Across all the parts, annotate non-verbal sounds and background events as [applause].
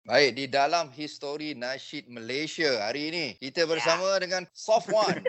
Baik, di dalam histori nasyid Malaysia hari ini, kita bersama ya. dengan Sofwan.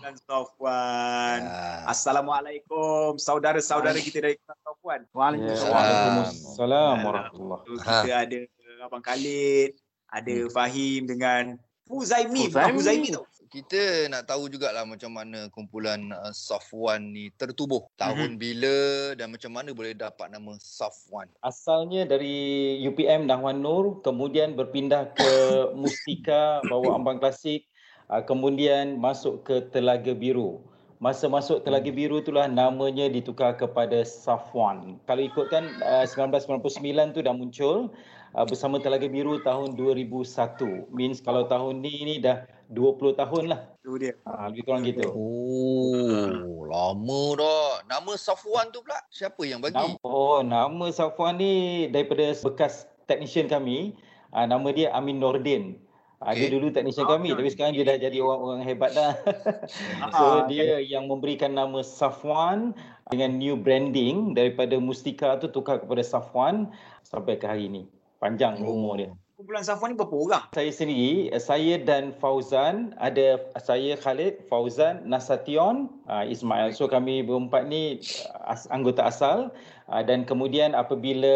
Dan Sofwan. Ya. Assalamualaikum saudara-saudara kita dari Sofwan. Waalaikumsalam warahmatullahi Kita ada Abang Khalid, ada hmm. Fahim dengan Fuzaimi. Fuzaimi. Fuzaimi tu kita nak tahu jugalah macam mana kumpulan uh, Safwan ni tertubuh. Tahun mm-hmm. bila dan macam mana boleh dapat nama Safwan? Asalnya dari UPM Dahwan Nur, kemudian berpindah ke [laughs] Mustika bawa ambang klasik, uh, kemudian masuk ke Telaga Biru. Masa masuk Telaga Biru itulah namanya ditukar kepada Safwan. Kalau ikutkan uh, 1999 tu dah muncul uh, bersama Telaga Biru tahun 2001. Means kalau tahun ni ni dah 20 tahun lah. Itu dia. Ha, lebih kurang gitu. Oh, lama dah. Nama Safwan tu pula, siapa yang bagi? Nama, oh, nama Safwan ni daripada bekas technician kami. Ha, nama dia Amin Nordin. Okay. Dia dulu technician oh, kami, okay. tapi sekarang dia dah jadi orang-orang hebat dah. [laughs] so, dia yang memberikan nama Safwan dengan new branding daripada Mustika tu tukar kepada Safwan sampai ke hari ni. Panjang oh. umur dia kumpulan Safwan ni berapa orang? Saya sendiri, saya dan Fauzan, ada saya Khalid, Fauzan, Nasation, uh, Ismail. So kami berempat ni uh, as, anggota asal uh, dan kemudian apabila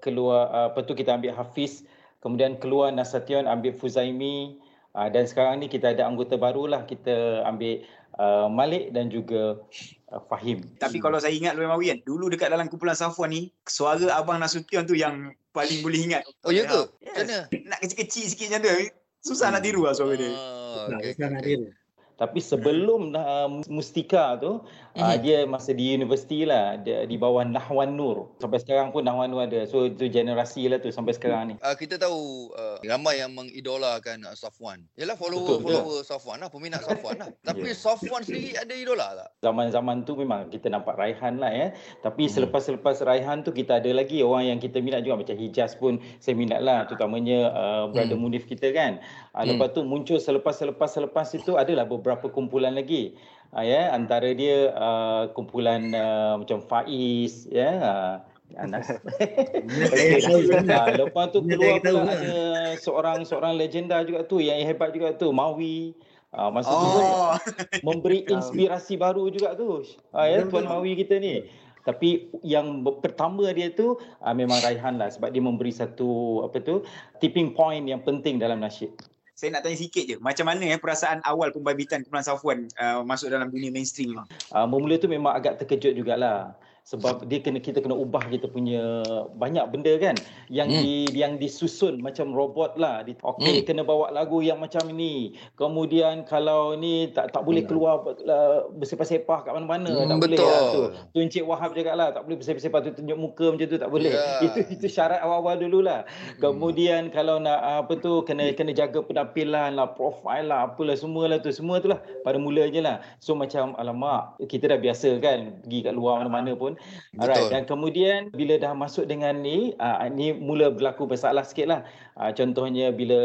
keluar uh, apa tu kita ambil Hafiz, kemudian keluar Nasation ambil Fuzaimi uh, dan sekarang ni kita ada anggota barulah kita ambil uh, Malik dan juga uh, Fahim. Tapi kalau saya ingat Luan Mawi kan, dulu dekat dalam kumpulan Safwan ni, suara Abang Nasution tu yang paling boleh ingat. Oh ya ke? Yes. Nak kecil-kecil sikit macam tu. Susah hmm. nak tiru lah suara dia. Oh, okay, okay, okay. Tapi sebelum uh, Mustika tu, mm-hmm. uh, dia masa di universiti lah, dia, di bawah Nahwan Nur. Sampai sekarang pun Nahwan Nur ada. So itu generasi lah tu sampai sekarang ni. Uh, kita tahu uh, ramai yang mengidolakan uh, Safwan. Yalah follower, betul, follower betul. Safwan lah, peminat Safwan lah. [laughs] Tapi yeah. Safwan sendiri ada idola tak? Zaman-zaman tu memang kita nampak Raihan lah ya. Tapi mm. selepas-selepas Raihan tu kita ada lagi orang yang kita minat juga. Macam Hijaz pun saya minat lah. Terutamanya uh, Brother mm. Munif kita kan. Uh, mm. Lepas tu muncul selepas-selepas-selepas itu adalah beberapa beberapa kumpulan lagi uh, ya antara dia uh, kumpulan uh, macam Faiz ya uh, Anas. [laughs] lepas tu keluar pula ada seorang seorang legenda juga tu yang hebat juga tu Mawi. Uh, masa oh. tu memberi [laughs] inspirasi baru juga tu. Uh, ya tuan Mawi kita ni. Tapi yang pertama dia tu uh, memang Raihan lah sebab dia memberi satu apa tu tipping point yang penting dalam nasyid saya nak tanya sikit je macam mana eh perasaan awal pembabitan kumpulan Safwan uh, masuk dalam dunia mainstream uh, memula tu memang agak terkejut jugalah sebab dia kena kita kena ubah kita punya banyak benda kan yang hmm. di yang disusun macam robot lah di okey hmm. kena bawa lagu yang macam ini kemudian kalau ni tak tak boleh hmm. keluar uh, bersepah-sepah kat mana-mana hmm, tak betul. boleh lah tu tu Encik Wahab cakap lah tak boleh bersepah-sepah tu tunjuk muka macam tu tak boleh yeah. [laughs] itu itu syarat awal-awal dululah hmm. kemudian kalau nak apa tu kena kena jaga penampilan lah profil lah apalah semualah tu semua tu lah pada mulanya lah so macam alamak kita dah biasa kan pergi kat luar mana-mana pun Alright. Dan kemudian bila dah masuk dengan ni, uh, ni mula berlaku masalah sikit lah. Uh, contohnya bila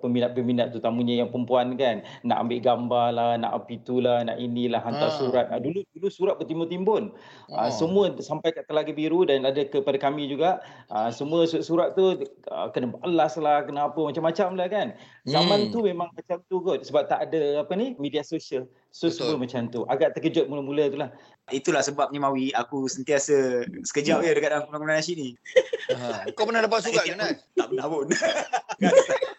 peminat-peminat terutamanya yang perempuan kan, nak ambil gambar lah, nak apa itulah, nak inilah, hantar uh. surat. Uh, dulu dulu surat bertimbun-timbun. Uh, uh. Semua sampai kat Telaga Biru dan ada kepada kami juga. Uh, semua surat tu uh, kena balas lah, kena apa, macam-macam lah kan. Zaman hmm. tu memang macam tu kot. Sebab tak ada apa ni, media sosial. So Betul. semua macam tu. Agak terkejut mula-mula tu lah. Itulah sebabnya Mawi aku sentiasa sekejap je dekat dalam penggunaan nasyid ni. Ha. Kau pernah dapat surat [laughs] ke Nas? Tak pernah pun. [laughs]